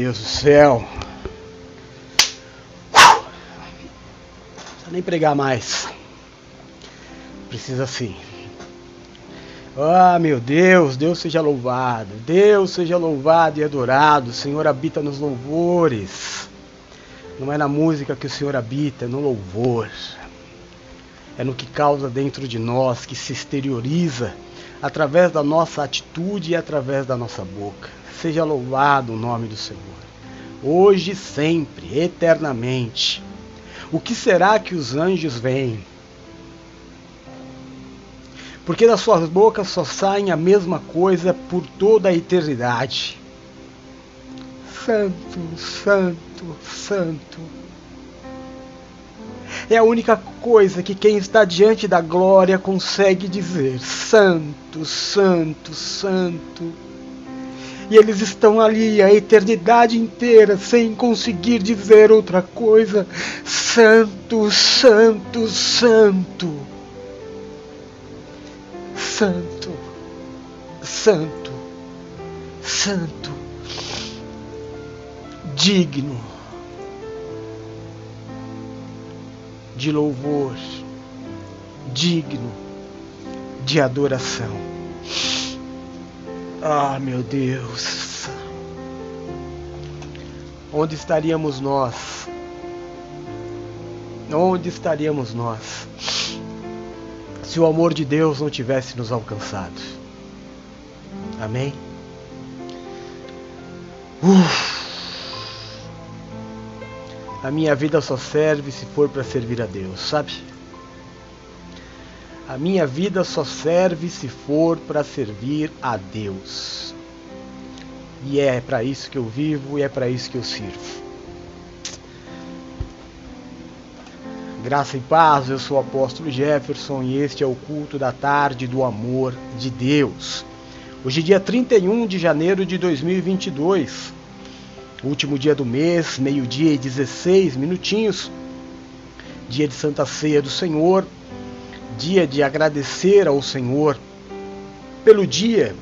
Deus do céu. Não precisa nem pregar mais. Precisa sim. Ah, meu Deus, Deus seja louvado. Deus seja louvado e adorado. O Senhor habita nos louvores. Não é na música que o Senhor habita, é no louvor. É no que causa dentro de nós, que se exterioriza através da nossa atitude e através da nossa boca. Seja louvado o nome do Senhor, hoje, sempre, eternamente. O que será que os anjos veem? Porque das suas bocas só saem a mesma coisa por toda a eternidade. Santo, Santo, Santo. É a única coisa que quem está diante da glória consegue dizer: Santo, Santo, Santo. E eles estão ali a eternidade inteira sem conseguir dizer outra coisa. Santo, Santo, Santo. Santo, Santo, Santo. Digno de louvor, digno de adoração. Ah, meu Deus, onde estaríamos nós? Onde estaríamos nós se o amor de Deus não tivesse nos alcançado? Amém? Uf. A minha vida só serve se for para servir a Deus, sabe? A minha vida só serve se for para servir a Deus. E é para isso que eu vivo e é para isso que eu sirvo. Graça e paz, eu sou o apóstolo Jefferson e este é o culto da tarde do amor de Deus. Hoje, dia 31 de janeiro de 2022 último dia do mês, meio-dia e 16 minutinhos, dia de Santa Ceia do Senhor, dia de agradecer ao Senhor pelo dia,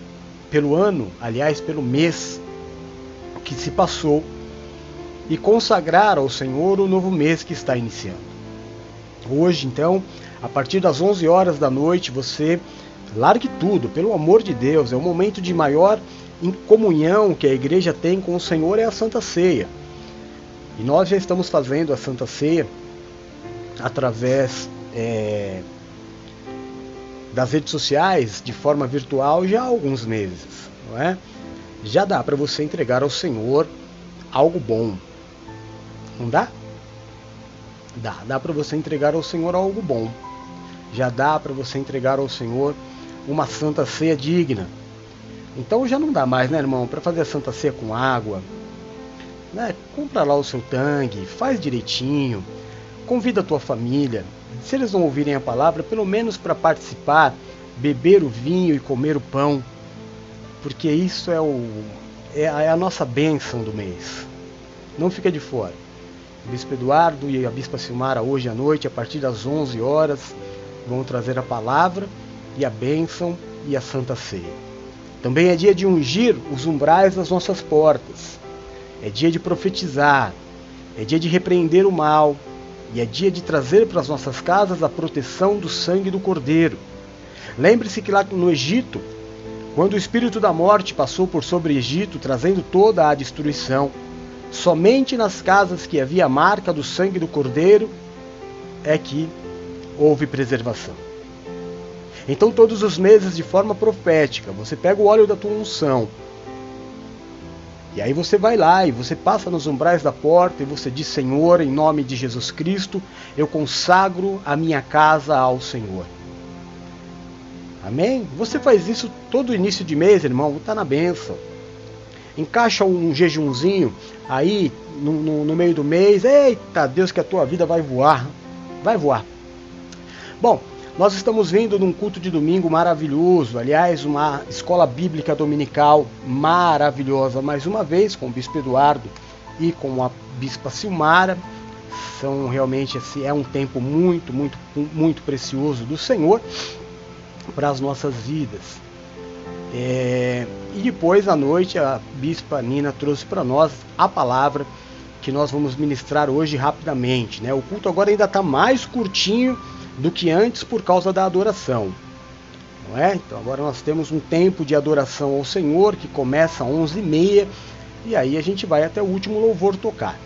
pelo ano, aliás, pelo mês que se passou e consagrar ao Senhor o novo mês que está iniciando. Hoje, então, a partir das 11 horas da noite, você largue tudo, pelo amor de Deus, é um momento de maior comunhão que a igreja tem com o Senhor é a Santa Ceia. E nós já estamos fazendo a Santa Ceia através é, das redes sociais de forma virtual já há alguns meses, não é? Já dá para você entregar ao Senhor algo bom, não dá? Dá, dá para você entregar ao Senhor algo bom. Já dá para você entregar ao Senhor uma santa ceia digna então já não dá mais, né, irmão? Para fazer a Santa Ceia com água, né? Compra lá o seu tangue, faz direitinho, convida a tua família. Se eles não ouvirem a palavra, pelo menos para participar, beber o vinho e comer o pão, porque isso é, o, é, a, é a nossa bênção do mês. Não fica de fora. O Bispo Eduardo e a Bispa Silmara hoje à noite, a partir das 11 horas, vão trazer a palavra e a bênção e a Santa Ceia. Também é dia de ungir os umbrais das nossas portas. É dia de profetizar. É dia de repreender o mal. E é dia de trazer para as nossas casas a proteção do sangue do Cordeiro. Lembre-se que lá no Egito, quando o espírito da morte passou por sobre o Egito, trazendo toda a destruição, somente nas casas que havia a marca do sangue do Cordeiro é que houve preservação. Então, todos os meses, de forma profética, você pega o óleo da tua unção. E aí você vai lá e você passa nos umbrais da porta e você diz: Senhor, em nome de Jesus Cristo, eu consagro a minha casa ao Senhor. Amém? Você faz isso todo início de mês, irmão, está na benção. Encaixa um jejumzinho aí no, no, no meio do mês. Eita Deus, que a tua vida vai voar. Vai voar. Bom, nós estamos vindo num culto de domingo maravilhoso, aliás, uma escola bíblica dominical maravilhosa, mais uma vez com o Bispo Eduardo e com a Bispa Silmara. São realmente assim, é um tempo muito, muito, muito precioso do Senhor para as nossas vidas. É, E depois à noite a bispa Nina trouxe para nós a palavra que nós vamos ministrar hoje rapidamente. Né? O culto agora ainda está mais curtinho do que antes por causa da adoração. Não é? Então agora nós temos um tempo de adoração ao Senhor que começa às 11h30 e aí a gente vai até o último louvor tocar.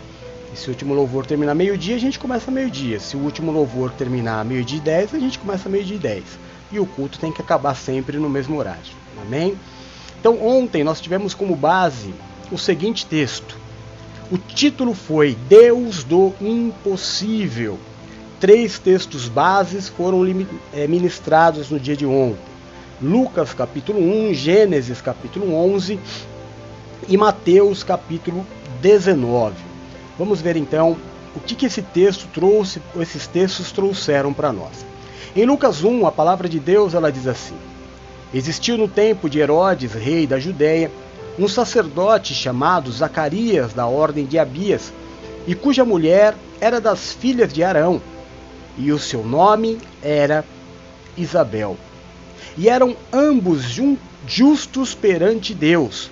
E se o último louvor terminar meio-dia, a gente começa meio-dia. Se o último louvor terminar meio-dia e 10, a gente começa meio-dia e 10. E o culto tem que acabar sempre no mesmo horário. Amém? Então ontem nós tivemos como base o seguinte texto. O título foi Deus do Impossível. Três textos bases foram eh, ministrados no dia de ontem. Lucas capítulo 1, Gênesis capítulo 11 e Mateus capítulo 19. Vamos ver então o que, que esse texto trouxe, esses textos trouxeram para nós. Em Lucas 1, a palavra de Deus ela diz assim: Existiu no tempo de Herodes, rei da Judéia, um sacerdote chamado Zacarias da ordem de Abias, e cuja mulher era das filhas de Arão, e o seu nome era Isabel. E eram ambos justos perante Deus,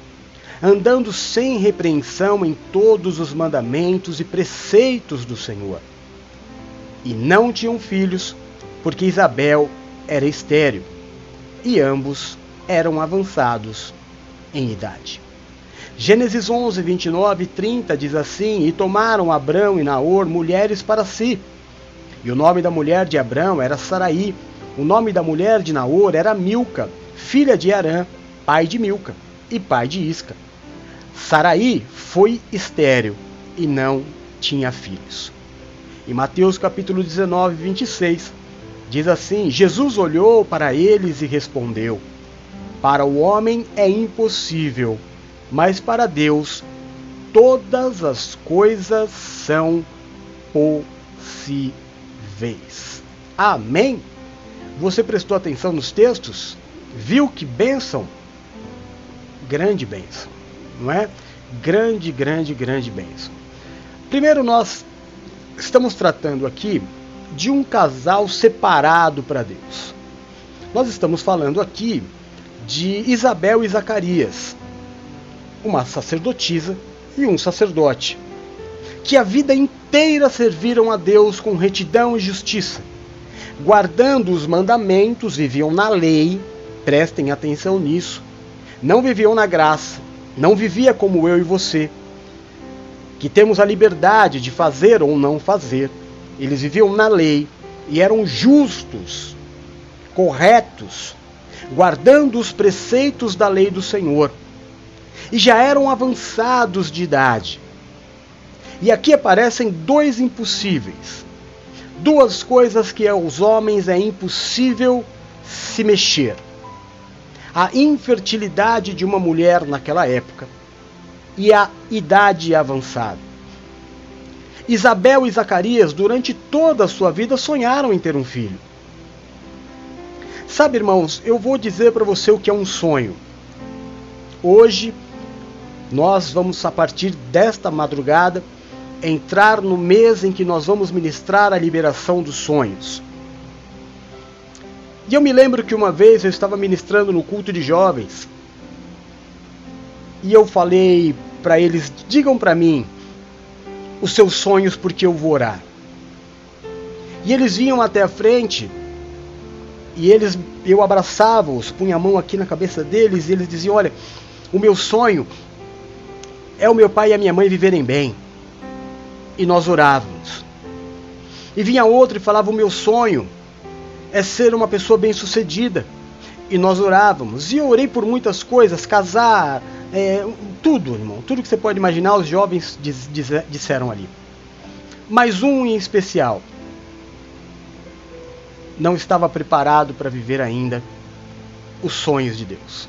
andando sem repreensão em todos os mandamentos e preceitos do Senhor. E não tinham filhos, porque Isabel era estéril, e ambos eram avançados em idade. Gênesis 11, 29 e 30 diz assim: E tomaram Abrão e Naor mulheres para si. E o nome da mulher de Abrão era Saraí, o nome da mulher de Naor era Milca, filha de Arã, pai de Milca e pai de Isca. Saraí foi estéril e não tinha filhos. Em Mateus capítulo 19, 26, diz assim: Jesus olhou para eles e respondeu: Para o homem é impossível, mas para Deus todas as coisas são possíveis. Amém? Você prestou atenção nos textos? Viu que bênção? Grande bênção não é? Grande, grande, grande bênção. Primeiro, nós estamos tratando aqui de um casal separado para Deus. Nós estamos falando aqui de Isabel e Zacarias, uma sacerdotisa e um sacerdote, que a vida inteira serviram a Deus com retidão e justiça, guardando os mandamentos, viviam na lei, prestem atenção nisso, não viviam na graça, não vivia como eu e você, que temos a liberdade de fazer ou não fazer. Eles viviam na lei e eram justos, corretos, guardando os preceitos da lei do Senhor. E já eram avançados de idade. E aqui aparecem dois impossíveis. Duas coisas que aos homens é impossível se mexer a infertilidade de uma mulher naquela época e a idade avançada. Isabel e Zacarias, durante toda a sua vida, sonharam em ter um filho. Sabe, irmãos, eu vou dizer para você o que é um sonho. Hoje, nós vamos, a partir desta madrugada, entrar no mês em que nós vamos ministrar a liberação dos sonhos. E eu me lembro que uma vez eu estava ministrando no culto de jovens e eu falei para eles: digam para mim os seus sonhos porque eu vou orar. E eles vinham até a frente e eles eu abraçava-os, punha a mão aqui na cabeça deles e eles diziam: Olha, o meu sonho é o meu pai e a minha mãe viverem bem. E nós orávamos. E vinha outro e falava: O meu sonho é ser uma pessoa bem-sucedida. E nós orávamos. E eu orei por muitas coisas, casar, é, tudo, irmão. Tudo que você pode imaginar, os jovens diz, diz, disseram ali. Mas um em especial não estava preparado para viver ainda os sonhos de Deus.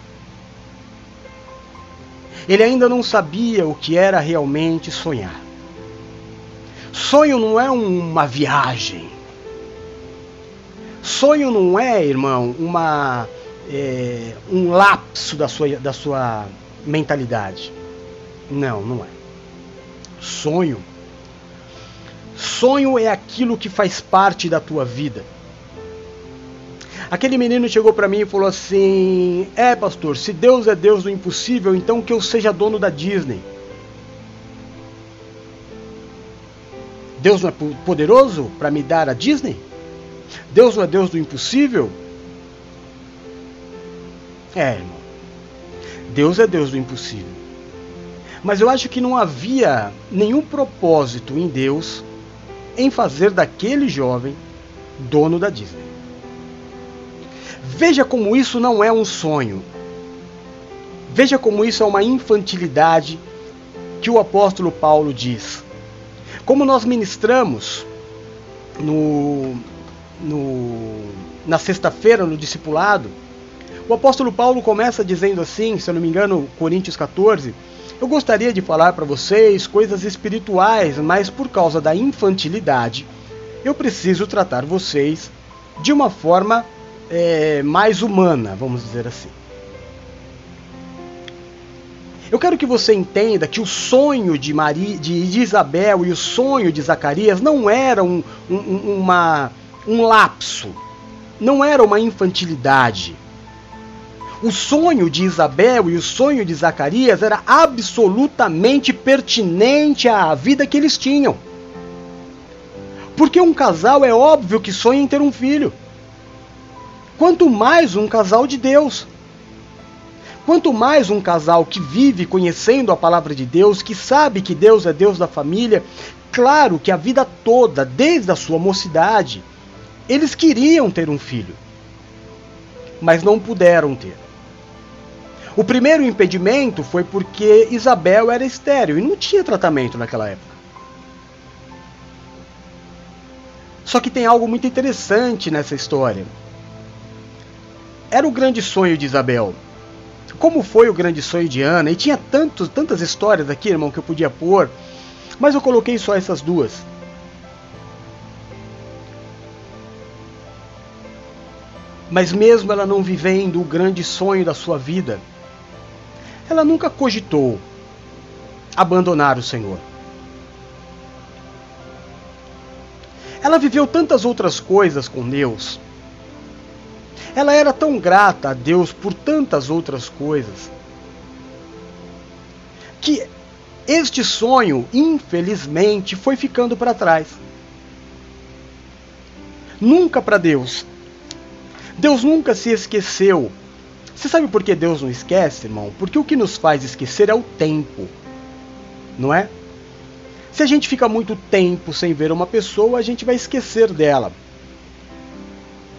Ele ainda não sabia o que era realmente sonhar. Sonho não é uma viagem. Sonho não é, irmão, uma, é, um lapso da sua, da sua mentalidade. Não, não é. Sonho. Sonho é aquilo que faz parte da tua vida. Aquele menino chegou para mim e falou assim: É, pastor, se Deus é Deus do impossível, então que eu seja dono da Disney. Deus não é poderoso para me dar a Disney? Deus não é Deus do impossível? É, irmão. Deus é Deus do impossível. Mas eu acho que não havia nenhum propósito em Deus em fazer daquele jovem dono da Disney. Veja como isso não é um sonho. Veja como isso é uma infantilidade que o apóstolo Paulo diz. Como nós ministramos no, no, na sexta-feira no discipulado, o apóstolo Paulo começa dizendo assim, se eu não me engano, Coríntios 14, eu gostaria de falar para vocês coisas espirituais, mas por causa da infantilidade, eu preciso tratar vocês de uma forma é, mais humana, vamos dizer assim. Eu quero que você entenda que o sonho de, Maria, de Isabel e o sonho de Zacarias não era um, um, uma, um lapso, não era uma infantilidade. O sonho de Isabel e o sonho de Zacarias era absolutamente pertinente à vida que eles tinham. Porque um casal é óbvio que sonha em ter um filho. Quanto mais um casal de Deus. Quanto mais um casal que vive conhecendo a palavra de Deus, que sabe que Deus é Deus da família, claro que a vida toda, desde a sua mocidade, eles queriam ter um filho, mas não puderam ter. O primeiro impedimento foi porque Isabel era estéril e não tinha tratamento naquela época. Só que tem algo muito interessante nessa história. Era o grande sonho de Isabel como foi o grande sonho de Ana, e tinha tantos, tantas histórias aqui, irmão, que eu podia pôr, mas eu coloquei só essas duas. Mas mesmo ela não vivendo o grande sonho da sua vida, ela nunca cogitou abandonar o Senhor. Ela viveu tantas outras coisas com Deus ela era tão grata a Deus por tantas outras coisas que este sonho, infelizmente, foi ficando para trás. Nunca para Deus. Deus nunca se esqueceu. Você sabe por que Deus não esquece, irmão? Porque o que nos faz esquecer é o tempo. Não é? Se a gente fica muito tempo sem ver uma pessoa, a gente vai esquecer dela.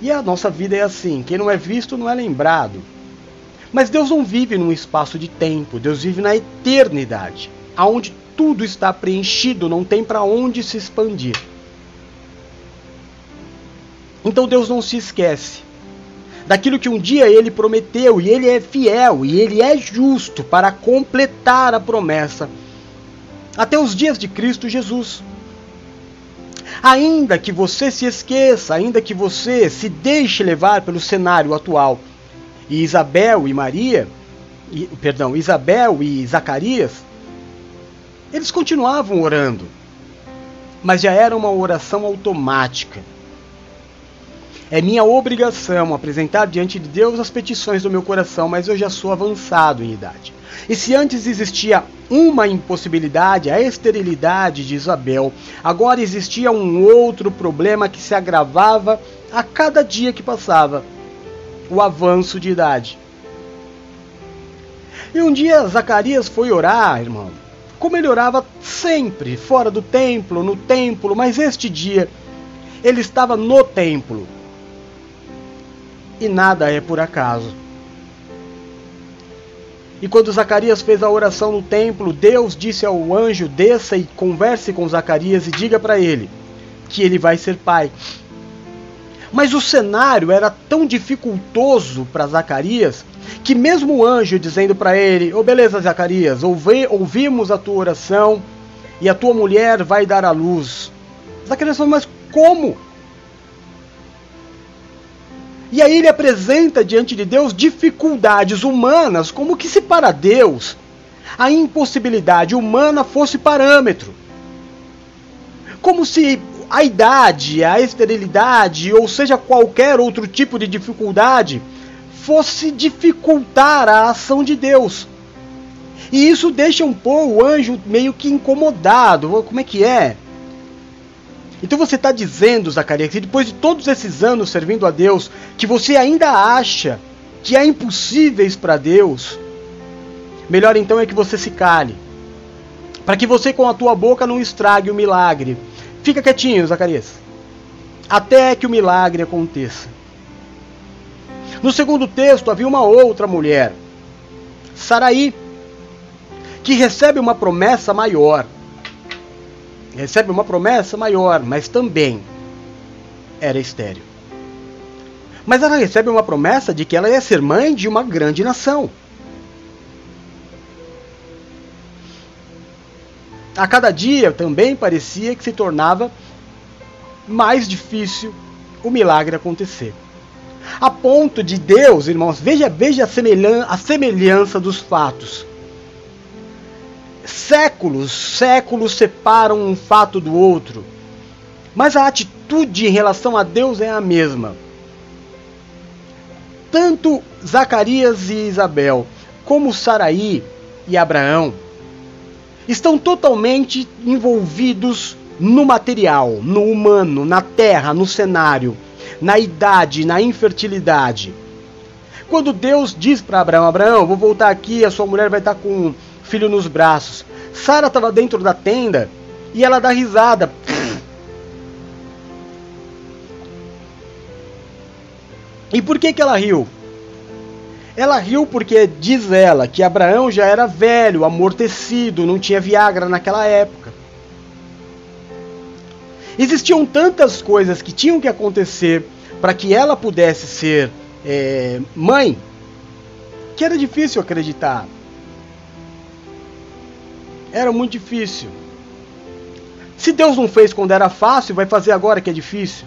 E a nossa vida é assim: quem não é visto não é lembrado. Mas Deus não vive num espaço de tempo, Deus vive na eternidade, aonde tudo está preenchido, não tem para onde se expandir. Então Deus não se esquece daquilo que um dia ele prometeu, e ele é fiel, e ele é justo para completar a promessa até os dias de Cristo Jesus. Ainda que você se esqueça, ainda que você se deixe levar pelo cenário atual, e Isabel e Maria, e, perdão, Isabel e Zacarias, eles continuavam orando, mas já era uma oração automática. É minha obrigação apresentar diante de Deus as petições do meu coração, mas eu já sou avançado em idade. E se antes existia uma impossibilidade, a esterilidade de Isabel, agora existia um outro problema que se agravava a cada dia que passava: o avanço de idade. E um dia Zacarias foi orar, irmão, como ele orava sempre, fora do templo, no templo, mas este dia ele estava no templo e nada é por acaso. E quando Zacarias fez a oração no templo, Deus disse ao anjo: desça e converse com Zacarias e diga para ele que ele vai ser pai. Mas o cenário era tão dificultoso para Zacarias que mesmo o anjo dizendo para ele: "Oh, beleza, Zacarias, ouvi, ouvimos a tua oração e a tua mulher vai dar à luz". Zacarias falou: "Mas como?" E aí ele apresenta diante de Deus dificuldades humanas, como que se para Deus a impossibilidade humana fosse parâmetro. Como se a idade, a esterilidade, ou seja, qualquer outro tipo de dificuldade, fosse dificultar a ação de Deus. E isso deixa um pouco o anjo meio que incomodado. Como é que é? Então você está dizendo, Zacarias, que depois de todos esses anos servindo a Deus, que você ainda acha que há impossíveis para Deus? Melhor então é que você se cale, para que você com a tua boca não estrague o milagre. Fica quietinho, Zacarias, até que o milagre aconteça. No segundo texto havia uma outra mulher, Saraí, que recebe uma promessa maior. Recebe uma promessa maior, mas também era estéreo. Mas ela recebe uma promessa de que ela ia ser mãe de uma grande nação. A cada dia também parecia que se tornava mais difícil o milagre acontecer. A ponto de Deus, irmãos, veja, veja a, semelhança, a semelhança dos fatos. Séculos, séculos separam um fato do outro, mas a atitude em relação a Deus é a mesma. Tanto Zacarias e Isabel, como Saraí e Abraão, estão totalmente envolvidos no material, no humano, na terra, no cenário, na idade, na infertilidade. Quando Deus diz para Abraão: Abraão, vou voltar aqui, a sua mulher vai estar com um filho nos braços. Sara estava dentro da tenda e ela dá risada. E por que, que ela riu? Ela riu porque diz ela que Abraão já era velho, amortecido, não tinha Viagra naquela época. Existiam tantas coisas que tinham que acontecer para que ela pudesse ser é, mãe que era difícil acreditar. Era muito difícil. Se Deus não fez quando era fácil, vai fazer agora que é difícil.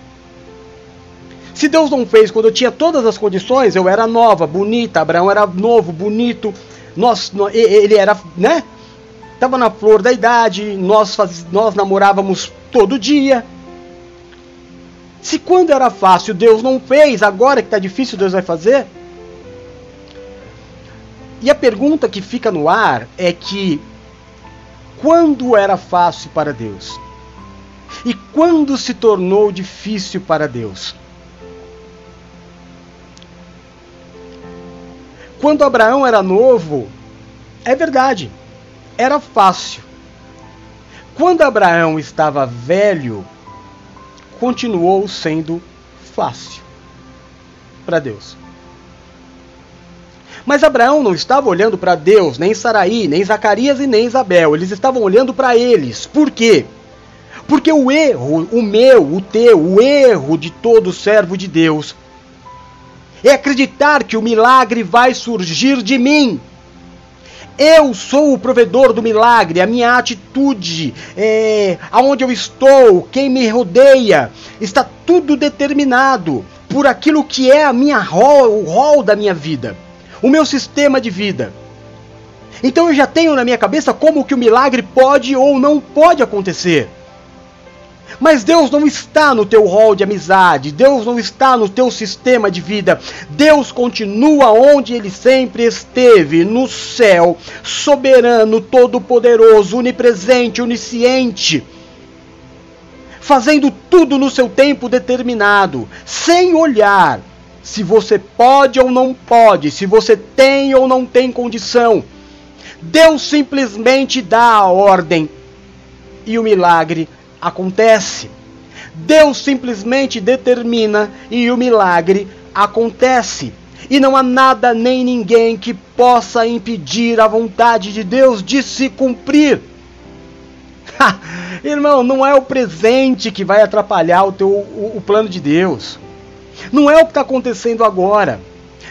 Se Deus não fez quando eu tinha todas as condições, eu era nova, bonita, Abraão era novo, bonito, nós, ele era, né? Tava na flor da idade, nós, faz, nós namorávamos todo dia. Se quando era fácil Deus não fez, agora que está difícil Deus vai fazer? E a pergunta que fica no ar é que quando era fácil para Deus? E quando se tornou difícil para Deus? Quando Abraão era novo, é verdade, era fácil. Quando Abraão estava velho, continuou sendo fácil para Deus. Mas Abraão não estava olhando para Deus, nem Saraí, nem Zacarias e nem Isabel. Eles estavam olhando para eles. Por quê? Porque o erro, o meu, o teu, o erro de todo servo de Deus é acreditar que o milagre vai surgir de mim. Eu sou o provedor do milagre, a minha atitude, é, aonde eu estou, quem me rodeia, está tudo determinado por aquilo que é a minha rol, o rol da minha vida, o meu sistema de vida. Então eu já tenho na minha cabeça como que o milagre pode ou não pode acontecer. Mas Deus não está no teu rol de amizade, Deus não está no teu sistema de vida. Deus continua onde ele sempre esteve, no céu, soberano, todo-poderoso, onipresente, onisciente. Fazendo tudo no seu tempo determinado, sem olhar se você pode ou não pode, se você tem ou não tem condição. Deus simplesmente dá a ordem e o milagre acontece. Deus simplesmente determina e o milagre acontece. E não há nada nem ninguém que possa impedir a vontade de Deus de se cumprir. Irmão, não é o presente que vai atrapalhar o, teu, o, o plano de Deus. Não é o que está acontecendo agora.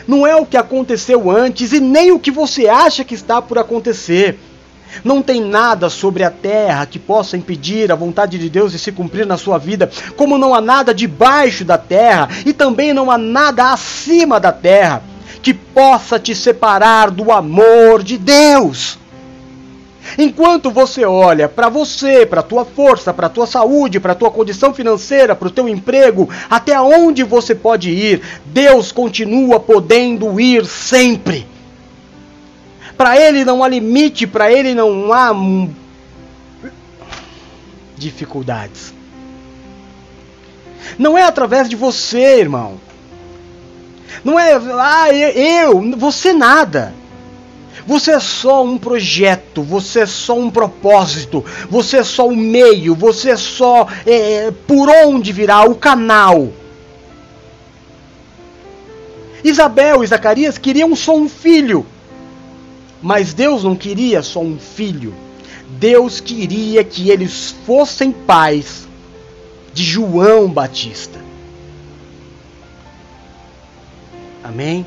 Não é o que aconteceu antes e nem o que você acha que está por acontecer. Não tem nada sobre a terra que possa impedir a vontade de Deus de se cumprir na sua vida, como não há nada debaixo da terra e também não há nada acima da terra que possa te separar do amor de Deus. Enquanto você olha para você, para tua força, para tua saúde, para tua condição financeira, para o teu emprego, até onde você pode ir, Deus continua podendo ir sempre. Para ele não há limite, para ele não há dificuldades. Não é através de você, irmão. Não é, ah, eu, você nada. Você é só um projeto, você é só um propósito, você é só um meio, você é só é, por onde virá o canal. Isabel e Zacarias queriam só um filho, mas Deus não queria só um filho. Deus queria que eles fossem pais de João Batista. Amém?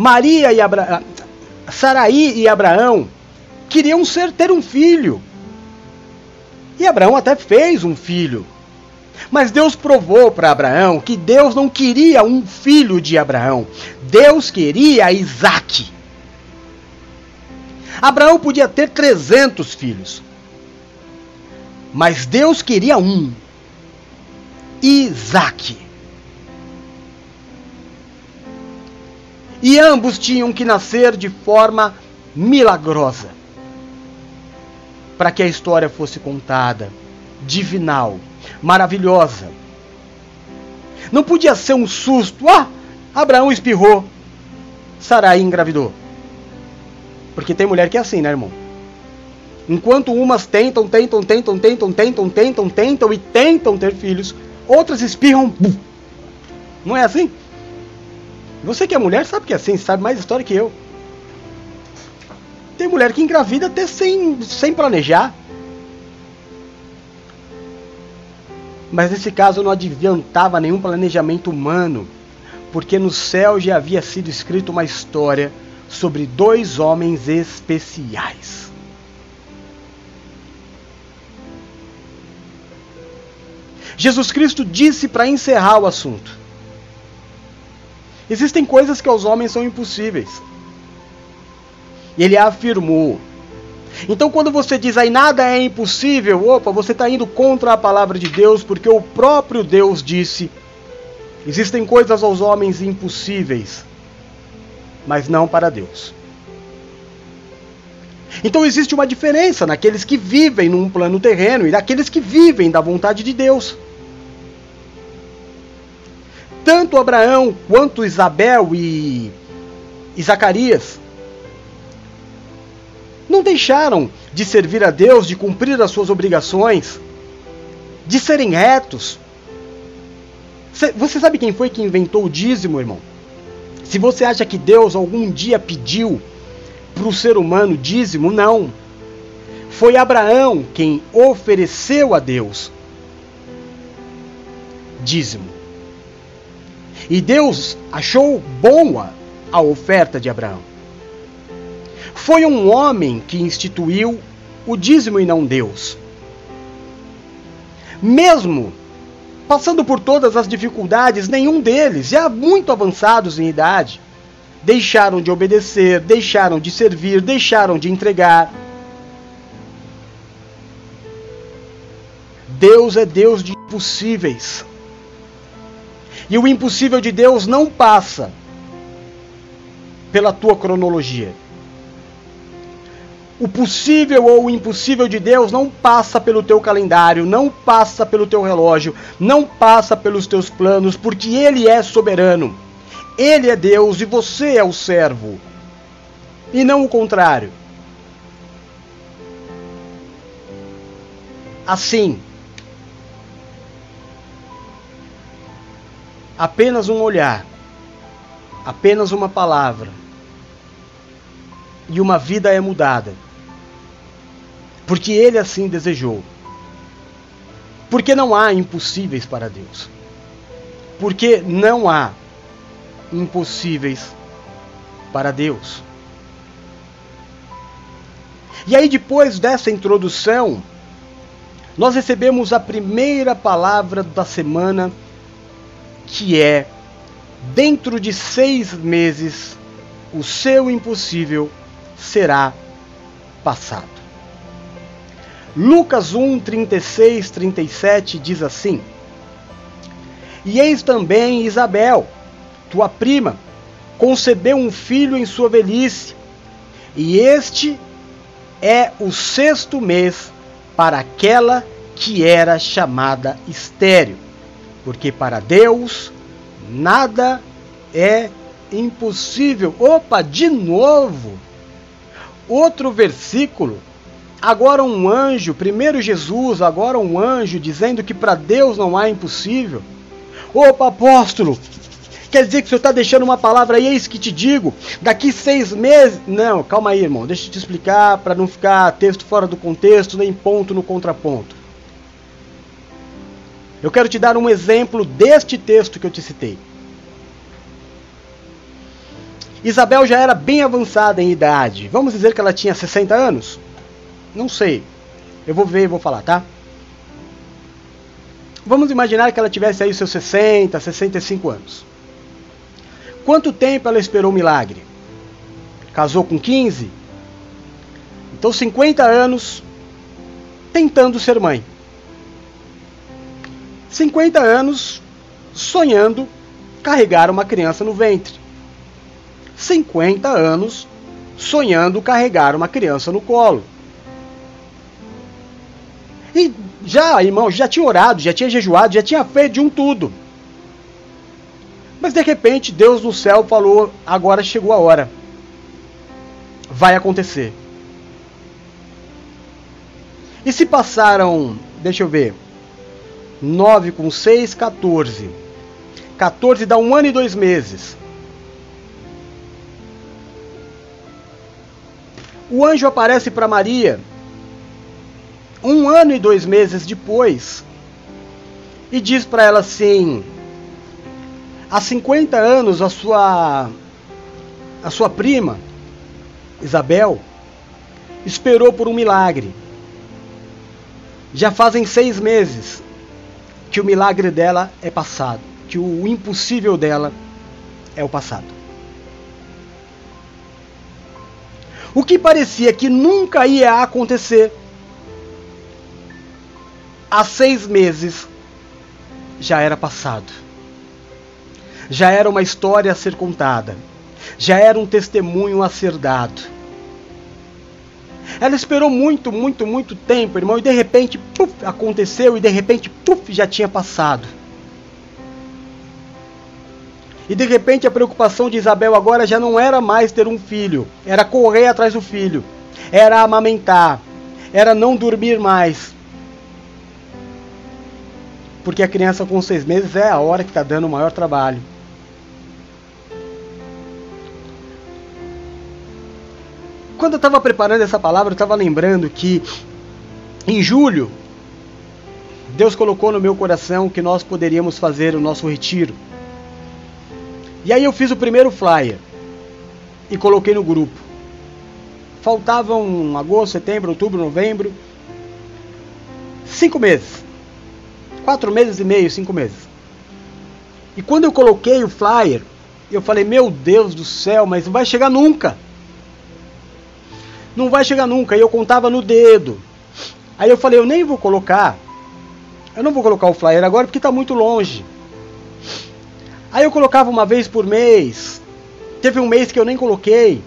Maria e Abra... Saraí e Abraão queriam ser ter um filho. E Abraão até fez um filho. Mas Deus provou para Abraão que Deus não queria um filho de Abraão. Deus queria Isaac. Abraão podia ter 300 filhos. Mas Deus queria um. Isaac. E ambos tinham que nascer de forma milagrosa para que a história fosse contada, divinal, maravilhosa. Não podia ser um susto. Ah, Abraão espirrou, Sarai engravidou. Porque tem mulher que é assim, né, irmão? Enquanto umas tentam, tentam, tentam, tentam, tentam, tentam, tentam e tentam ter filhos, outras espirram. Não é assim? Você que é mulher sabe que é assim, sabe mais história que eu. Tem mulher que engravida até sem, sem planejar. Mas nesse caso não adiantava nenhum planejamento humano, porque no céu já havia sido escrita uma história sobre dois homens especiais. Jesus Cristo disse para encerrar o assunto: Existem coisas que aos homens são impossíveis. E ele afirmou. Então, quando você diz aí nada é impossível, opa, você está indo contra a palavra de Deus, porque o próprio Deus disse: existem coisas aos homens impossíveis, mas não para Deus. Então existe uma diferença naqueles que vivem num plano terreno e daqueles que vivem da vontade de Deus tanto Abraão quanto Isabel e, e Zacarias não deixaram de servir a Deus, de cumprir as suas obrigações, de serem retos. Você sabe quem foi que inventou o dízimo, irmão? Se você acha que Deus algum dia pediu para o ser humano dízimo, não. Foi Abraão quem ofereceu a Deus dízimo. E Deus achou boa a oferta de Abraão. Foi um homem que instituiu o dízimo e não Deus. Mesmo passando por todas as dificuldades, nenhum deles, já muito avançados em idade, deixaram de obedecer, deixaram de servir, deixaram de entregar. Deus é Deus de impossíveis. E o impossível de Deus não passa pela tua cronologia. O possível ou o impossível de Deus não passa pelo teu calendário, não passa pelo teu relógio, não passa pelos teus planos, porque Ele é soberano. Ele é Deus e você é o servo. E não o contrário. Assim, apenas um olhar, apenas uma palavra, e uma vida é mudada. Porque Ele assim desejou. Porque não há impossíveis para Deus. Porque não há impossíveis para Deus. E aí, depois dessa introdução, nós recebemos a primeira palavra da semana que é, dentro de seis meses, o seu impossível será passado. Lucas 1, 36, 37 diz assim: E eis também Isabel, tua prima, concebeu um filho em sua velhice, e este é o sexto mês para aquela que era chamada estéreo, porque para Deus nada é impossível. Opa, de novo! Outro versículo. Agora um anjo, primeiro Jesus, agora um anjo dizendo que para Deus não há impossível. Opa, apóstolo, Quer dizer que o senhor está deixando uma palavra aí, é isso que te digo. Daqui seis meses. Não, calma aí, irmão. Deixa eu te explicar para não ficar texto fora do contexto, nem ponto no contraponto. Eu quero te dar um exemplo deste texto que eu te citei. Isabel já era bem avançada em idade. Vamos dizer que ela tinha 60 anos? Não sei. Eu vou ver e vou falar, tá? Vamos imaginar que ela tivesse aí seus 60, 65 anos. Quanto tempo ela esperou o milagre? Casou com 15? Então 50 anos tentando ser mãe. 50 anos sonhando carregar uma criança no ventre. 50 anos sonhando carregar uma criança no colo. E já, irmão, já tinha orado, já tinha jejuado, já tinha feito de um tudo. Mas de repente Deus no céu falou: agora chegou a hora. Vai acontecer. E se passaram, deixa eu ver, 9 com 6, 14. 14 dá um ano e dois meses. O anjo aparece para Maria um ano e dois meses depois e diz para ela assim: há 50 anos a sua a sua prima Isabel esperou por um milagre. Já fazem seis meses que o milagre dela é passado, que o impossível dela é o passado. O que parecia que nunca ia acontecer, há seis meses já era passado. Já era uma história a ser contada. Já era um testemunho a ser dado. Ela esperou muito, muito, muito tempo, irmão, e de repente, puf, aconteceu, e de repente, puf, já tinha passado. E de repente a preocupação de Isabel agora já não era mais ter um filho, era correr atrás do filho, era amamentar, era não dormir mais. Porque a criança com seis meses é a hora que está dando o maior trabalho. Quando eu estava preparando essa palavra, eu estava lembrando que em julho, Deus colocou no meu coração que nós poderíamos fazer o nosso retiro. E aí eu fiz o primeiro flyer e coloquei no grupo. Faltavam agosto, setembro, outubro, novembro. Cinco meses. Quatro meses e meio, cinco meses. E quando eu coloquei o flyer, eu falei, meu Deus do céu, mas não vai chegar nunca. Não vai chegar nunca. E eu contava no dedo. Aí eu falei, eu nem vou colocar. Eu não vou colocar o flyer agora porque está muito longe. Aí eu colocava uma vez por mês. Teve um mês que eu nem coloquei.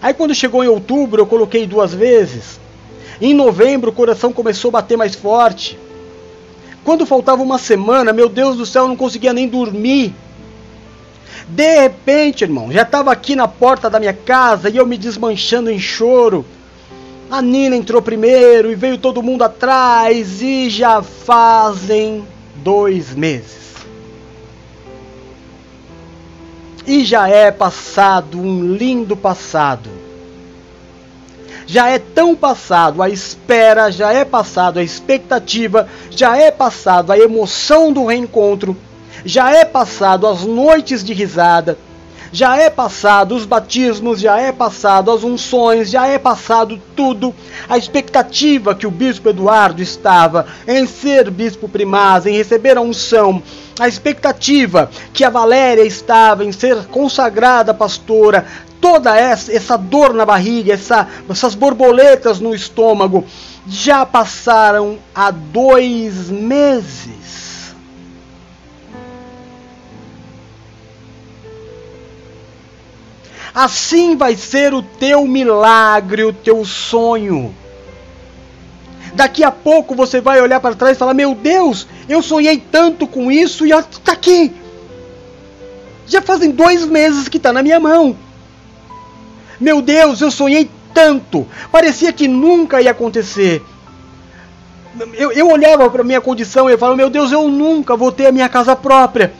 Aí quando chegou em outubro eu coloquei duas vezes. Em novembro o coração começou a bater mais forte. Quando faltava uma semana, meu Deus do céu, eu não conseguia nem dormir. De repente, irmão, já estava aqui na porta da minha casa e eu me desmanchando em choro. A Nina entrou primeiro e veio todo mundo atrás e já fazem dois meses. E já é passado um lindo passado. Já é tão passado a espera, já é passado a expectativa, já é passado a emoção do reencontro, já é passado as noites de risada, já é passado os batismos, já é passado as unções, já é passado tudo. A expectativa que o bispo Eduardo estava em ser bispo primaz, em receber a unção, a expectativa que a Valéria estava em ser consagrada pastora, toda essa, essa dor na barriga, essa, essas borboletas no estômago, já passaram há dois meses. Assim vai ser o teu milagre, o teu sonho. Daqui a pouco você vai olhar para trás e falar: Meu Deus, eu sonhei tanto com isso e está aqui. Já fazem dois meses que está na minha mão. Meu Deus, eu sonhei tanto. Parecia que nunca ia acontecer. Eu, eu olhava para a minha condição e falava: Meu Deus, eu nunca vou ter a minha casa própria.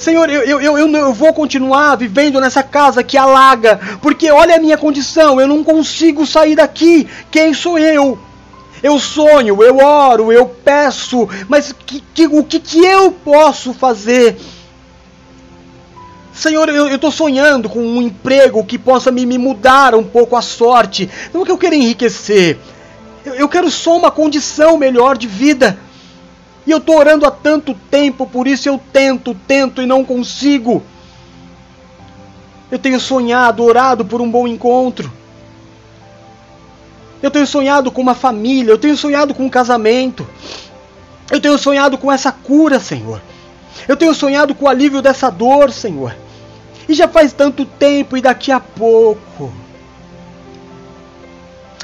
Senhor, eu, eu, eu, eu vou continuar vivendo nessa casa que alaga, porque olha a minha condição, eu não consigo sair daqui. Quem sou eu? Eu sonho, eu oro, eu peço, mas que, que, o que, que eu posso fazer? Senhor, eu estou sonhando com um emprego que possa me, me, mudar um pouco a sorte. Não é que eu quero enriquecer. Eu, eu quero só uma condição melhor de vida. E eu estou orando há tanto tempo, por isso eu tento, tento e não consigo. Eu tenho sonhado, orado por um bom encontro. Eu tenho sonhado com uma família, eu tenho sonhado com um casamento. Eu tenho sonhado com essa cura, Senhor. Eu tenho sonhado com o alívio dessa dor, Senhor. E já faz tanto tempo, e daqui a pouco.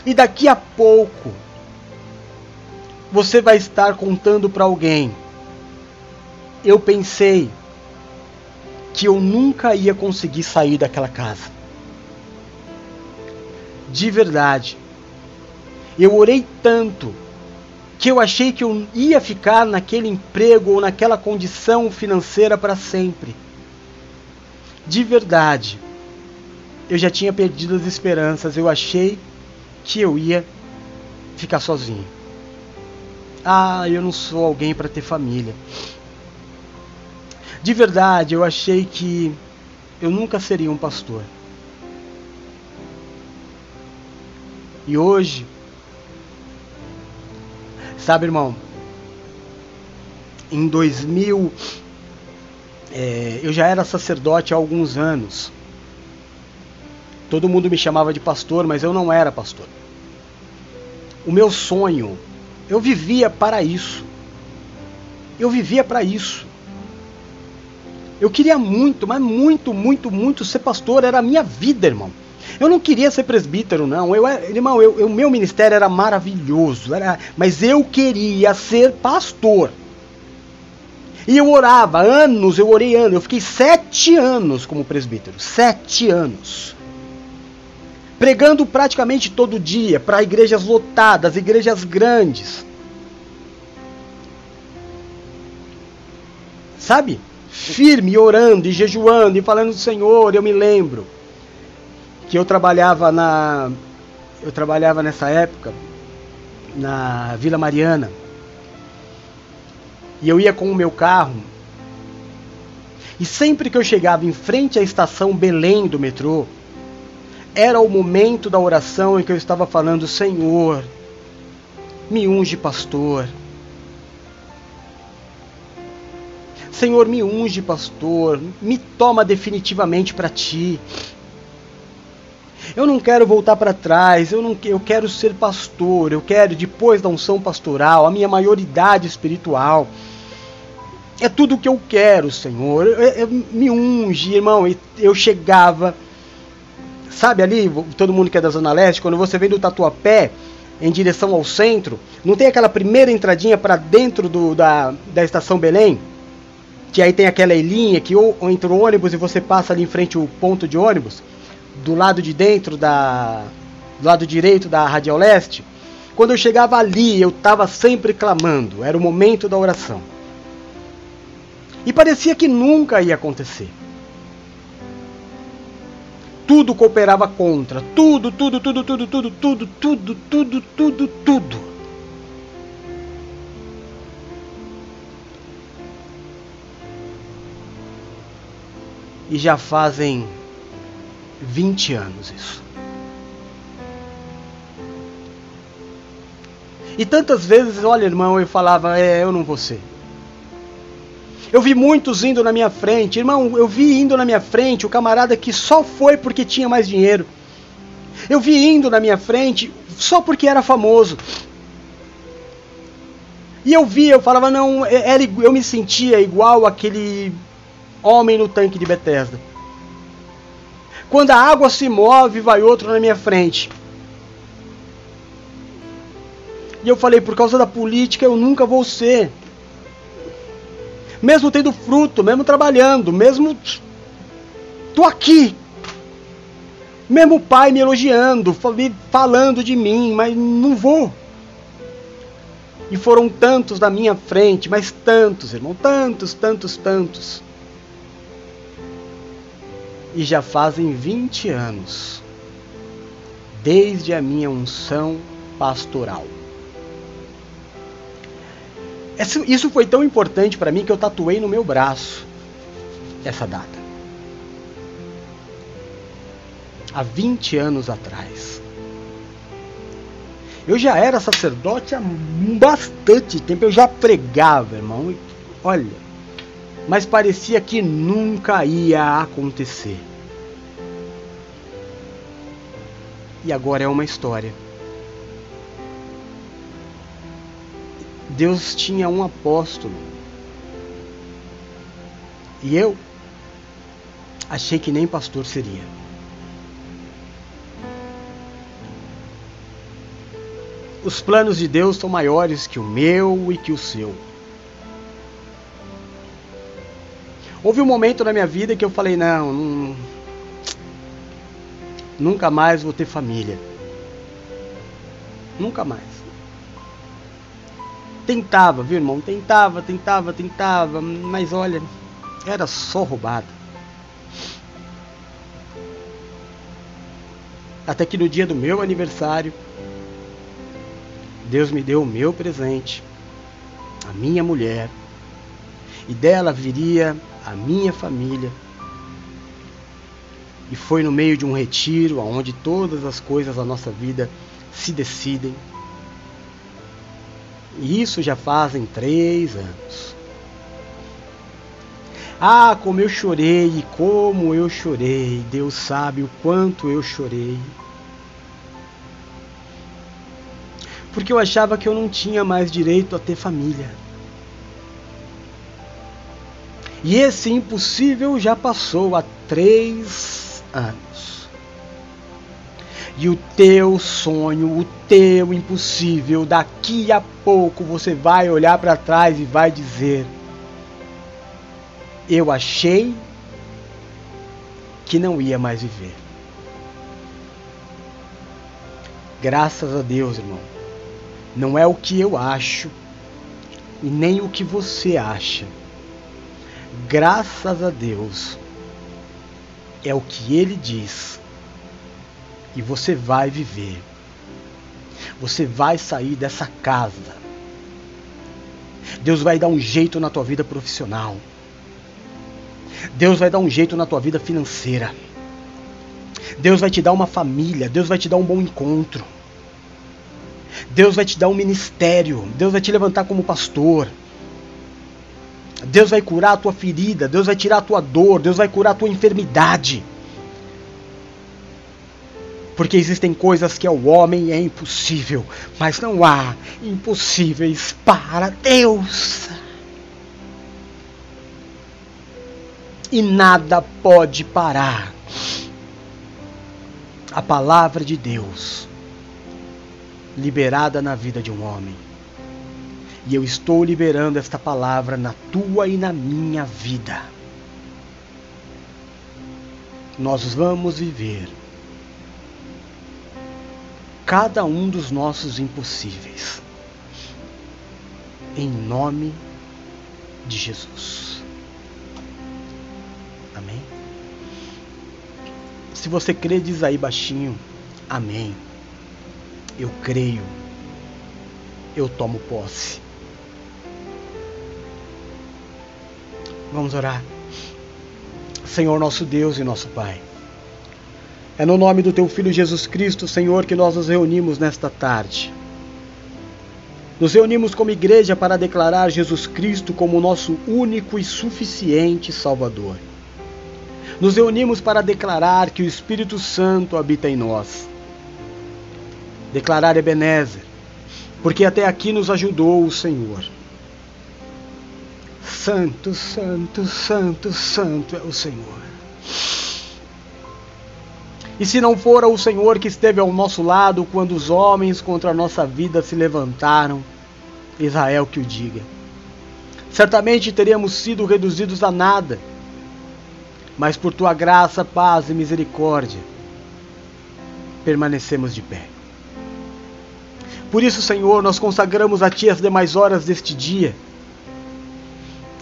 E daqui a pouco você vai estar contando para alguém. Eu pensei que eu nunca ia conseguir sair daquela casa. De verdade. Eu orei tanto que eu achei que eu ia ficar naquele emprego ou naquela condição financeira para sempre. De verdade. Eu já tinha perdido as esperanças. Eu achei que eu ia ficar sozinho. Ah, eu não sou alguém para ter família. De verdade, eu achei que eu nunca seria um pastor. E hoje, sabe, irmão, em 2000, é, eu já era sacerdote há alguns anos. Todo mundo me chamava de pastor, mas eu não era pastor. O meu sonho eu vivia para isso. Eu vivia para isso. Eu queria muito, mas muito, muito, muito ser pastor. Era a minha vida, irmão. Eu não queria ser presbítero, não. Eu, irmão, o meu ministério era maravilhoso, era, mas eu queria ser pastor. E eu orava anos, eu orei anos. Eu fiquei sete anos como presbítero. Sete anos pregando praticamente todo dia para igrejas lotadas, igrejas grandes. Sabe? Firme, orando e jejuando e falando do Senhor. Eu me lembro que eu trabalhava na eu trabalhava nessa época na Vila Mariana. E eu ia com o meu carro. E sempre que eu chegava em frente à estação Belém do metrô, era o momento da oração em que eu estava falando: Senhor, me unge, pastor. Senhor, me unge, pastor. Me toma definitivamente para ti. Eu não quero voltar para trás, eu, não, eu quero ser pastor, eu quero, depois da unção pastoral, a minha maioridade espiritual. É tudo o que eu quero, Senhor. Eu, eu, me unge, irmão. Eu chegava Sabe ali, todo mundo que é da Zona Leste, quando você vem do Tatuapé em direção ao centro, não tem aquela primeira entradinha para dentro do, da, da estação Belém? Que aí tem aquela linha que ou, ou entra o ônibus e você passa ali em frente o ponto de ônibus, do lado de dentro da. do lado direito da Radial Leste. Quando eu chegava ali, eu estava sempre clamando, era o momento da oração. E parecia que nunca ia acontecer tudo cooperava contra. Tudo, tudo, tudo, tudo, tudo, tudo, tudo, tudo, tudo, tudo. E já fazem 20 anos isso. E tantas vezes, olha, irmão, eu falava, é, eu não vou ser. Eu vi muitos indo na minha frente. Irmão, eu vi indo na minha frente o camarada que só foi porque tinha mais dinheiro. Eu vi indo na minha frente só porque era famoso. E eu via, eu falava, não, é, eu me sentia igual aquele homem no tanque de Bethesda. Quando a água se move, vai outro na minha frente. E eu falei, por causa da política eu nunca vou ser. Mesmo tendo fruto, mesmo trabalhando, mesmo tô aqui. Mesmo o pai me elogiando, falando de mim, mas não vou. E foram tantos na minha frente, mas tantos, irmão, tantos, tantos, tantos. E já fazem 20 anos desde a minha unção pastoral. Isso foi tão importante para mim que eu tatuei no meu braço essa data. Há 20 anos atrás. Eu já era sacerdote há bastante tempo, eu já pregava, irmão. Olha, mas parecia que nunca ia acontecer. E agora é uma história. Deus tinha um apóstolo. E eu achei que nem pastor seria. Os planos de Deus são maiores que o meu e que o seu. Houve um momento na minha vida que eu falei: não, não nunca mais vou ter família. Nunca mais. Tentava, viu, irmão? Tentava, tentava, tentava, mas olha, era só roubado. Até que no dia do meu aniversário, Deus me deu o meu presente, a minha mulher, e dela viria a minha família. E foi no meio de um retiro onde todas as coisas da nossa vida se decidem. Isso já fazem três anos. Ah, como eu chorei como eu chorei. Deus sabe o quanto eu chorei. porque eu achava que eu não tinha mais direito a ter família. E esse impossível já passou há três anos. E o teu sonho, o teu impossível, daqui a pouco você vai olhar para trás e vai dizer: Eu achei que não ia mais viver. Graças a Deus, irmão não é o que eu acho e nem o que você acha. Graças a Deus, é o que Ele diz. E você vai viver. Você vai sair dessa casa. Deus vai dar um jeito na tua vida profissional. Deus vai dar um jeito na tua vida financeira. Deus vai te dar uma família. Deus vai te dar um bom encontro. Deus vai te dar um ministério, Deus vai te levantar como pastor. Deus vai curar a tua ferida, Deus vai tirar a tua dor, Deus vai curar a tua enfermidade. Porque existem coisas que ao homem é impossível, mas não há impossíveis para Deus. E nada pode parar a palavra de Deus liberada na vida de um homem. E eu estou liberando esta palavra na tua e na minha vida. Nós vamos viver cada um dos nossos impossíveis. Em nome de Jesus. Amém? Se você crê, diz aí baixinho. Amém eu creio, eu tomo posse. Vamos orar. Senhor nosso Deus e nosso Pai. É no nome do Teu Filho Jesus Cristo, Senhor, que nós nos reunimos nesta tarde. Nos reunimos como igreja para declarar Jesus Cristo como nosso único e suficiente Salvador. Nos reunimos para declarar que o Espírito Santo habita em nós. Declarar Ebenezer, porque até aqui nos ajudou o Senhor. Santo, santo, santo, santo é o Senhor. E se não fora o Senhor que esteve ao nosso lado quando os homens contra a nossa vida se levantaram, Israel que o diga. Certamente teríamos sido reduzidos a nada, mas por tua graça, paz e misericórdia, permanecemos de pé. Por isso, Senhor, nós consagramos a Ti as demais horas deste dia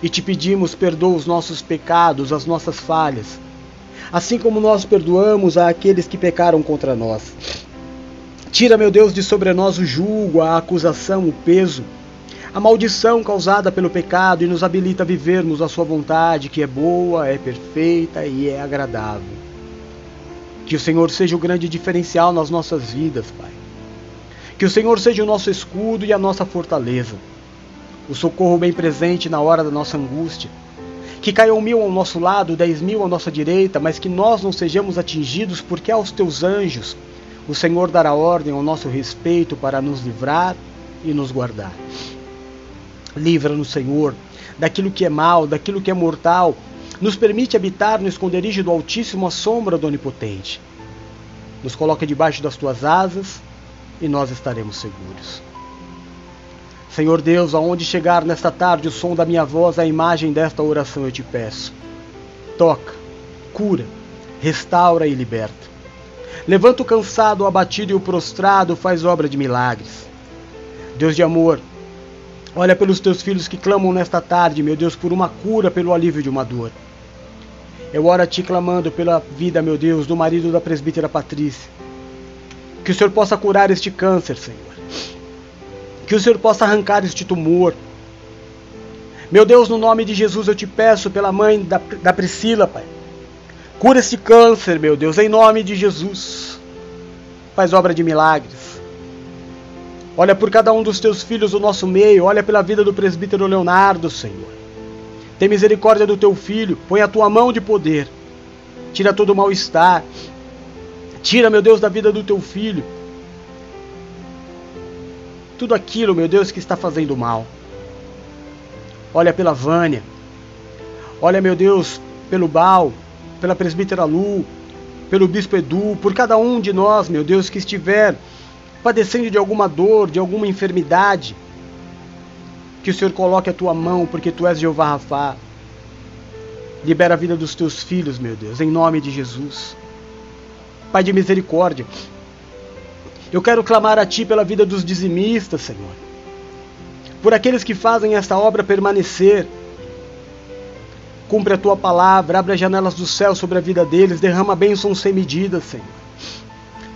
e te pedimos perdoa os nossos pecados, as nossas falhas, assim como nós perdoamos a aqueles que pecaram contra nós. Tira, meu Deus, de sobre nós o julgo, a acusação, o peso, a maldição causada pelo pecado e nos habilita a vivermos a Sua vontade, que é boa, é perfeita e é agradável. Que o Senhor seja o grande diferencial nas nossas vidas, Pai. Que o Senhor seja o nosso escudo e a nossa fortaleza, o socorro bem presente na hora da nossa angústia que caiam mil ao nosso lado, dez mil à nossa direita, mas que nós não sejamos atingidos, porque aos teus anjos o Senhor dará ordem ao nosso respeito para nos livrar e nos guardar. Livra-nos, Senhor, daquilo que é mal, daquilo que é mortal. Nos permite habitar no esconderijo do Altíssimo à sombra do Onipotente. Nos coloca debaixo das tuas asas e nós estaremos seguros. Senhor Deus, aonde chegar nesta tarde o som da minha voz, a imagem desta oração eu te peço. Toca, cura, restaura e liberta. Levanta o cansado, o abatido e o prostrado, faz obra de milagres. Deus de amor, olha pelos teus filhos que clamam nesta tarde, meu Deus, por uma cura, pelo alívio de uma dor. Eu oro a ti clamando pela vida, meu Deus, do marido da presbítera Patrícia. Que o Senhor possa curar este câncer, Senhor que o Senhor possa arrancar este tumor. Meu Deus, no nome de Jesus eu te peço pela mãe da, da Priscila, Pai. Cura esse câncer, meu Deus, em nome de Jesus. Faz obra de milagres. Olha por cada um dos teus filhos do nosso meio. Olha pela vida do presbítero Leonardo, Senhor. Tem misericórdia do teu filho. Põe a tua mão de poder. Tira todo o mal-estar. Tira, meu Deus, da vida do teu filho tudo aquilo, meu Deus, que está fazendo mal. Olha pela Vânia. Olha, meu Deus, pelo Bal, pela presbítera Lu, pelo bispo Edu, por cada um de nós, meu Deus, que estiver padecendo de alguma dor, de alguma enfermidade. Que o Senhor coloque a tua mão, porque tu és Jeová Rafá. Libera a vida dos teus filhos, meu Deus, em nome de Jesus. Pai de misericórdia, eu quero clamar a Ti pela vida dos dizimistas, Senhor. Por aqueles que fazem esta obra permanecer. Cumpre a Tua palavra, abre as janelas do céu sobre a vida deles, derrama bênçãos sem medida, Senhor.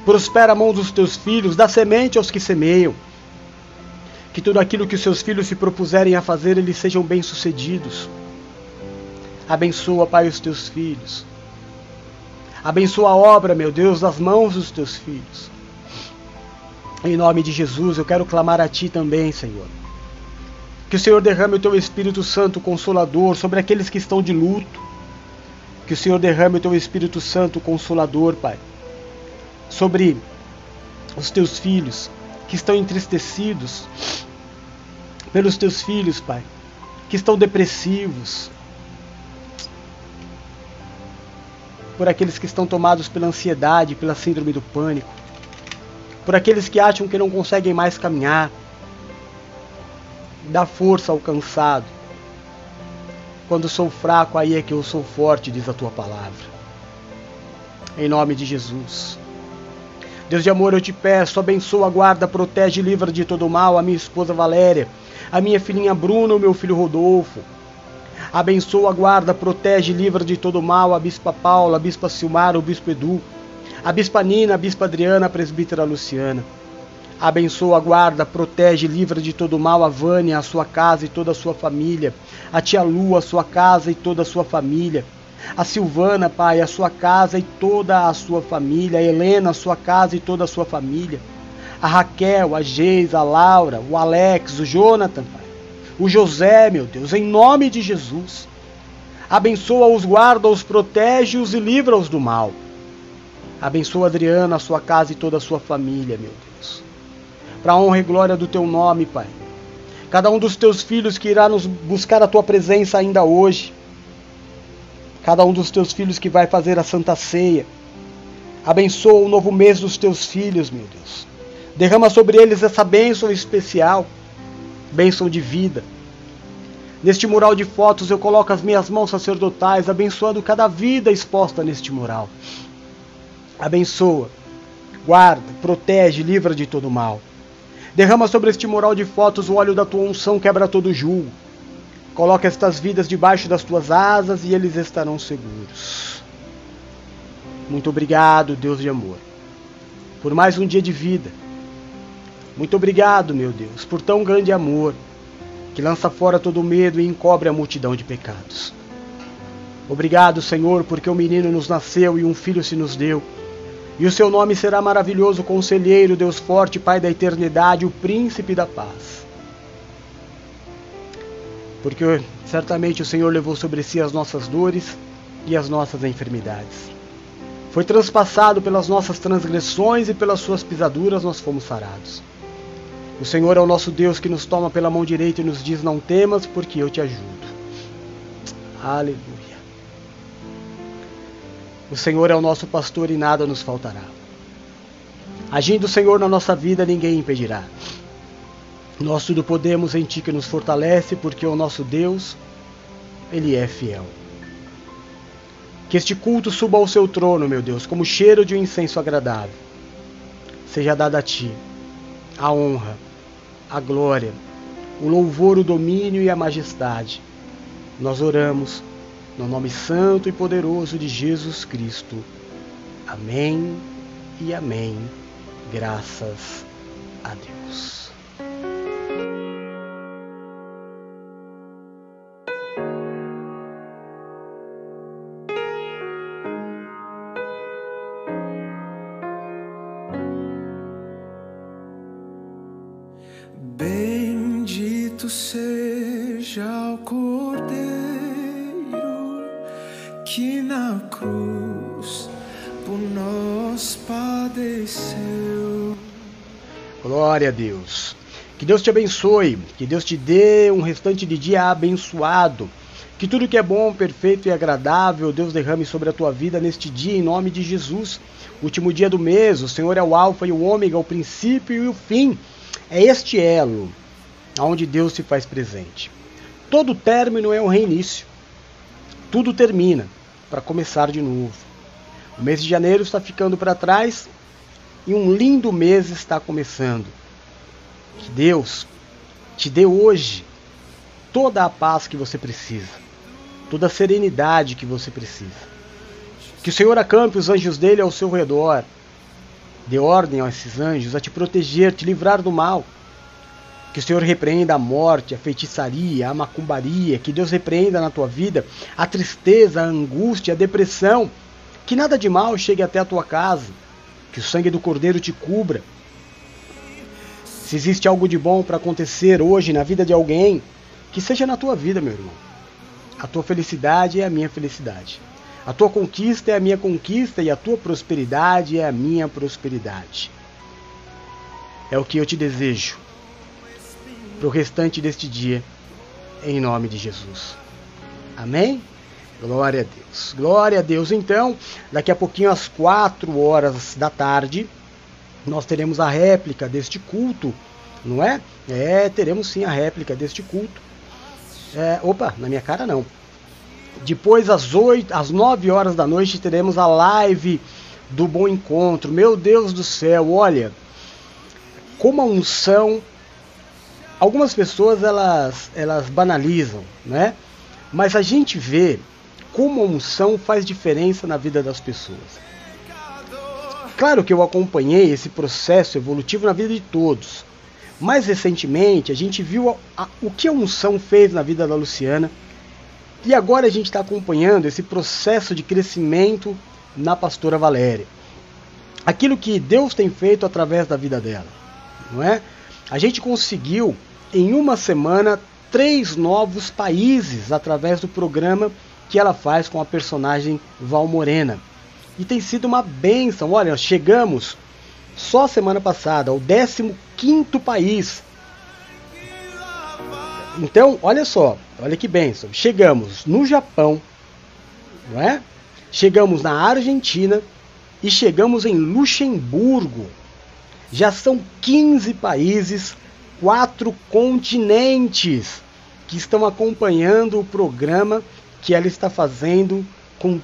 Prospera a mão dos Teus filhos, dá semente aos que semeiam. Que tudo aquilo que os Seus filhos se propuserem a fazer, eles sejam bem-sucedidos. Abençoa, Pai, os Teus filhos. Abençoa a obra, meu Deus, das mãos dos Teus filhos. Em nome de Jesus, eu quero clamar a Ti também, Senhor. Que o Senhor derrame o Teu Espírito Santo Consolador sobre aqueles que estão de luto. Que o Senhor derrame o Teu Espírito Santo Consolador, Pai, sobre os Teus filhos que estão entristecidos, pelos Teus filhos, Pai, que estão depressivos, por aqueles que estão tomados pela ansiedade, pela síndrome do pânico por aqueles que acham que não conseguem mais caminhar. Dá força ao cansado. Quando sou fraco, aí é que eu sou forte, diz a tua palavra. Em nome de Jesus. Deus de amor, eu te peço, abençoa, guarda, protege e livra de todo mal a minha esposa Valéria, a minha filhinha Bruna, o meu filho Rodolfo. Abençoa, guarda, protege e livra de todo mal a bispa Paula, a bispa Silmar, o bispo Edu, a Bispa Nina, a Bispa Adriana, a Presbítera Luciana. Abençoa, guarda, protege, livra de todo mal a Vânia, a sua casa e toda a sua família. A tia Lu, a sua casa e toda a sua família. A Silvana, Pai, a sua casa e toda a sua família. A Helena, a sua casa e toda a sua família. a Raquel, a Geisa, a Laura, o Alex, o Jonathan, Pai. O José, meu Deus, em nome de Jesus. Abençoa-os, guarda-os, protege-os e livra-os do mal. Abençoa Adriana, a sua casa e toda a sua família, meu Deus. Para honra e glória do teu nome, Pai. Cada um dos teus filhos que irá nos buscar a tua presença ainda hoje. Cada um dos teus filhos que vai fazer a santa ceia. Abençoa o novo mês dos teus filhos, meu Deus. Derrama sobre eles essa bênção especial, bênção de vida. Neste mural de fotos eu coloco as minhas mãos sacerdotais, abençoando cada vida exposta neste mural. Abençoa, guarda, protege, livra de todo mal. Derrama sobre este mural de fotos o óleo da tua unção, quebra todo julgo. Coloca estas vidas debaixo das tuas asas e eles estarão seguros. Muito obrigado, Deus de amor, por mais um dia de vida. Muito obrigado, meu Deus, por tão grande amor que lança fora todo medo e encobre a multidão de pecados. Obrigado, Senhor, porque um menino nos nasceu e um filho se nos deu. E o seu nome será maravilhoso, conselheiro, Deus forte, Pai da eternidade, o príncipe da paz. Porque certamente o Senhor levou sobre si as nossas dores e as nossas enfermidades. Foi transpassado pelas nossas transgressões e pelas suas pisaduras nós fomos sarados. O Senhor é o nosso Deus que nos toma pela mão direita e nos diz: Não temas, porque eu te ajudo. Aleluia. O Senhor é o nosso pastor e nada nos faltará. Agindo o Senhor na nossa vida, ninguém impedirá. Nós tudo podemos em Ti que nos fortalece, porque o nosso Deus, Ele é fiel. Que este culto suba ao seu trono, meu Deus, como cheiro de um incenso agradável. Seja dada a Ti a honra, a glória, o louvor, o domínio e a majestade. Nós oramos no nome santo e poderoso de Jesus Cristo. Amém e amém. Graças a Deus. Que na cruz por nós padeceu. Glória a Deus. Que Deus te abençoe, que Deus te dê um restante de dia abençoado. Que tudo que é bom, perfeito e agradável, Deus derrame sobre a tua vida neste dia, em nome de Jesus. Último dia do mês, o Senhor é o Alfa e o Ômega, o princípio e o fim. É este elo onde Deus se faz presente. Todo término é um reinício. Tudo termina para começar de novo. O mês de janeiro está ficando para trás e um lindo mês está começando. Que Deus te dê hoje toda a paz que você precisa, toda a serenidade que você precisa. Que o Senhor acampe os anjos dele ao seu redor, dê ordem a esses anjos a te proteger, te livrar do mal. Que o Senhor repreenda a morte, a feitiçaria, a macumbaria, que Deus repreenda na tua vida a tristeza, a angústia, a depressão. Que nada de mal chegue até a tua casa. Que o sangue do Cordeiro te cubra. Se existe algo de bom para acontecer hoje na vida de alguém, que seja na tua vida, meu irmão. A tua felicidade é a minha felicidade. A tua conquista é a minha conquista e a tua prosperidade é a minha prosperidade. É o que eu te desejo para o restante deste dia, em nome de Jesus. Amém? Glória a Deus. Glória a Deus. Então, daqui a pouquinho, às quatro horas da tarde, nós teremos a réplica deste culto, não é? É, teremos sim a réplica deste culto. É, opa, na minha cara não. Depois, às oito, às nove horas da noite, teremos a live do Bom Encontro. Meu Deus do céu, olha, como a unção algumas pessoas elas, elas banalizam, né? Mas a gente vê como a unção faz diferença na vida das pessoas. Claro que eu acompanhei esse processo evolutivo na vida de todos. Mais recentemente, a gente viu a, a, o que a unção fez na vida da Luciana. E agora a gente está acompanhando esse processo de crescimento na pastora Valéria. Aquilo que Deus tem feito através da vida dela. não é? A gente conseguiu em uma semana três novos países através do programa que ela faz com a personagem Val Morena. E tem sido uma benção. Olha, chegamos só semana passada ao 15 país. Então, olha só, olha que benção. Chegamos no Japão, não é? Chegamos na Argentina e chegamos em Luxemburgo. Já são 15 países, quatro continentes que estão acompanhando o programa que ela está fazendo com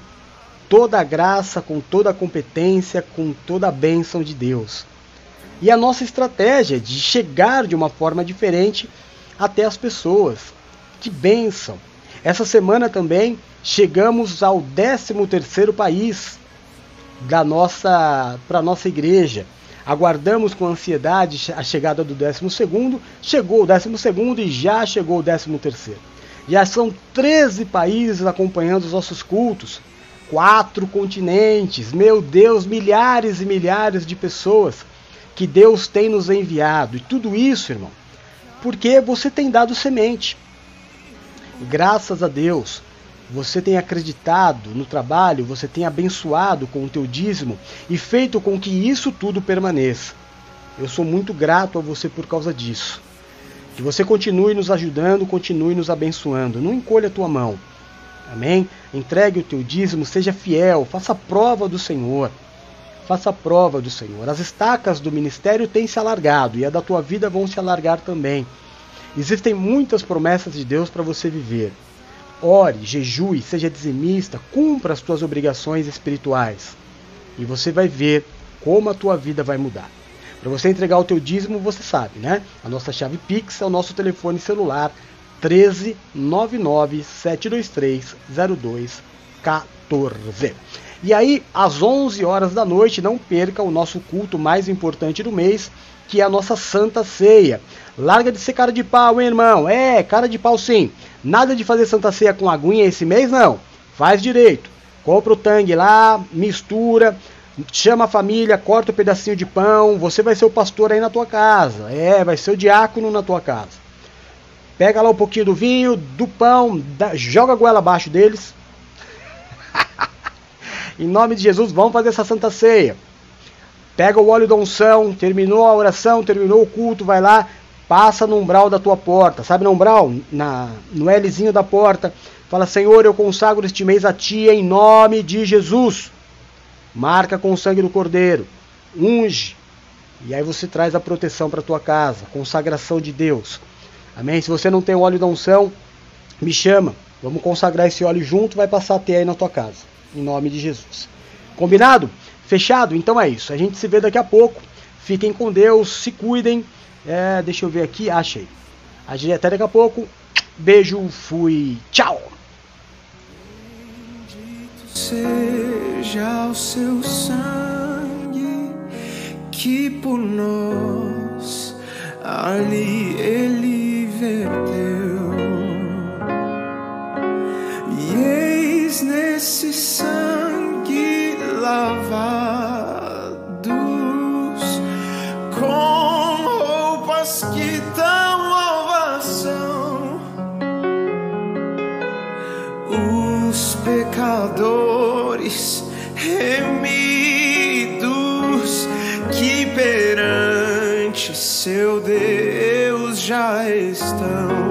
toda a graça, com toda a competência, com toda a bênção de Deus. E a nossa estratégia de chegar de uma forma diferente até as pessoas. Que bênção! Essa semana também chegamos ao 13º país da nossa para nossa igreja. Aguardamos com ansiedade a chegada do 12º, chegou o 12º e já chegou o 13º. Já são 13 países acompanhando os nossos cultos, quatro continentes, meu Deus, milhares e milhares de pessoas que Deus tem nos enviado. E tudo isso, irmão, porque você tem dado semente. Graças a Deus, você tem acreditado no trabalho, você tem abençoado com o teu dízimo e feito com que isso tudo permaneça. Eu sou muito grato a você por causa disso. Que você continue nos ajudando, continue nos abençoando. Não encolha a tua mão. Amém? Entregue o teu dízimo, seja fiel, faça prova do Senhor. Faça prova do Senhor. As estacas do ministério têm se alargado e a da tua vida vão se alargar também. Existem muitas promessas de Deus para você viver. Ore, jejue, seja dizimista, cumpra as tuas obrigações espirituais. E você vai ver como a tua vida vai mudar. Para você entregar o teu dízimo, você sabe, né? A nossa chave Pix é o nosso telefone celular 13 99 723 0214. E aí, às 11 horas da noite, não perca o nosso culto mais importante do mês, que é a nossa Santa Ceia. Larga de ser cara de pau, hein, irmão? É, cara de pau sim. Nada de fazer Santa Ceia com aguinha esse mês, não. Faz direito. Compra o tangue lá, mistura, chama a família, corta um pedacinho de pão, você vai ser o pastor aí na tua casa. É, vai ser o diácono na tua casa. Pega lá um pouquinho do vinho, do pão, dá, joga a goela abaixo deles. em nome de Jesus, vamos fazer essa santa ceia. Pega o óleo da unção, terminou a oração, terminou o culto, vai lá, passa no umbral da tua porta. Sabe no umbral? Na, no Lzinho da porta. Fala, Senhor, eu consagro este mês a Ti em nome de Jesus marca com o sangue do cordeiro, unge, e aí você traz a proteção para tua casa, consagração de Deus. Amém? Se você não tem o óleo da unção, me chama. Vamos consagrar esse óleo junto, vai passar a ter aí na tua casa. Em nome de Jesus. Combinado? Fechado? Então é isso. A gente se vê daqui a pouco. Fiquem com Deus, se cuidem. É, deixa eu ver aqui, achei. Até daqui a pouco. Beijo, fui, tchau! seja o seu sangue que por nós ali ele verteu. E eis nesse sangue lavados pecadores remidos que perante seu Deus já estão.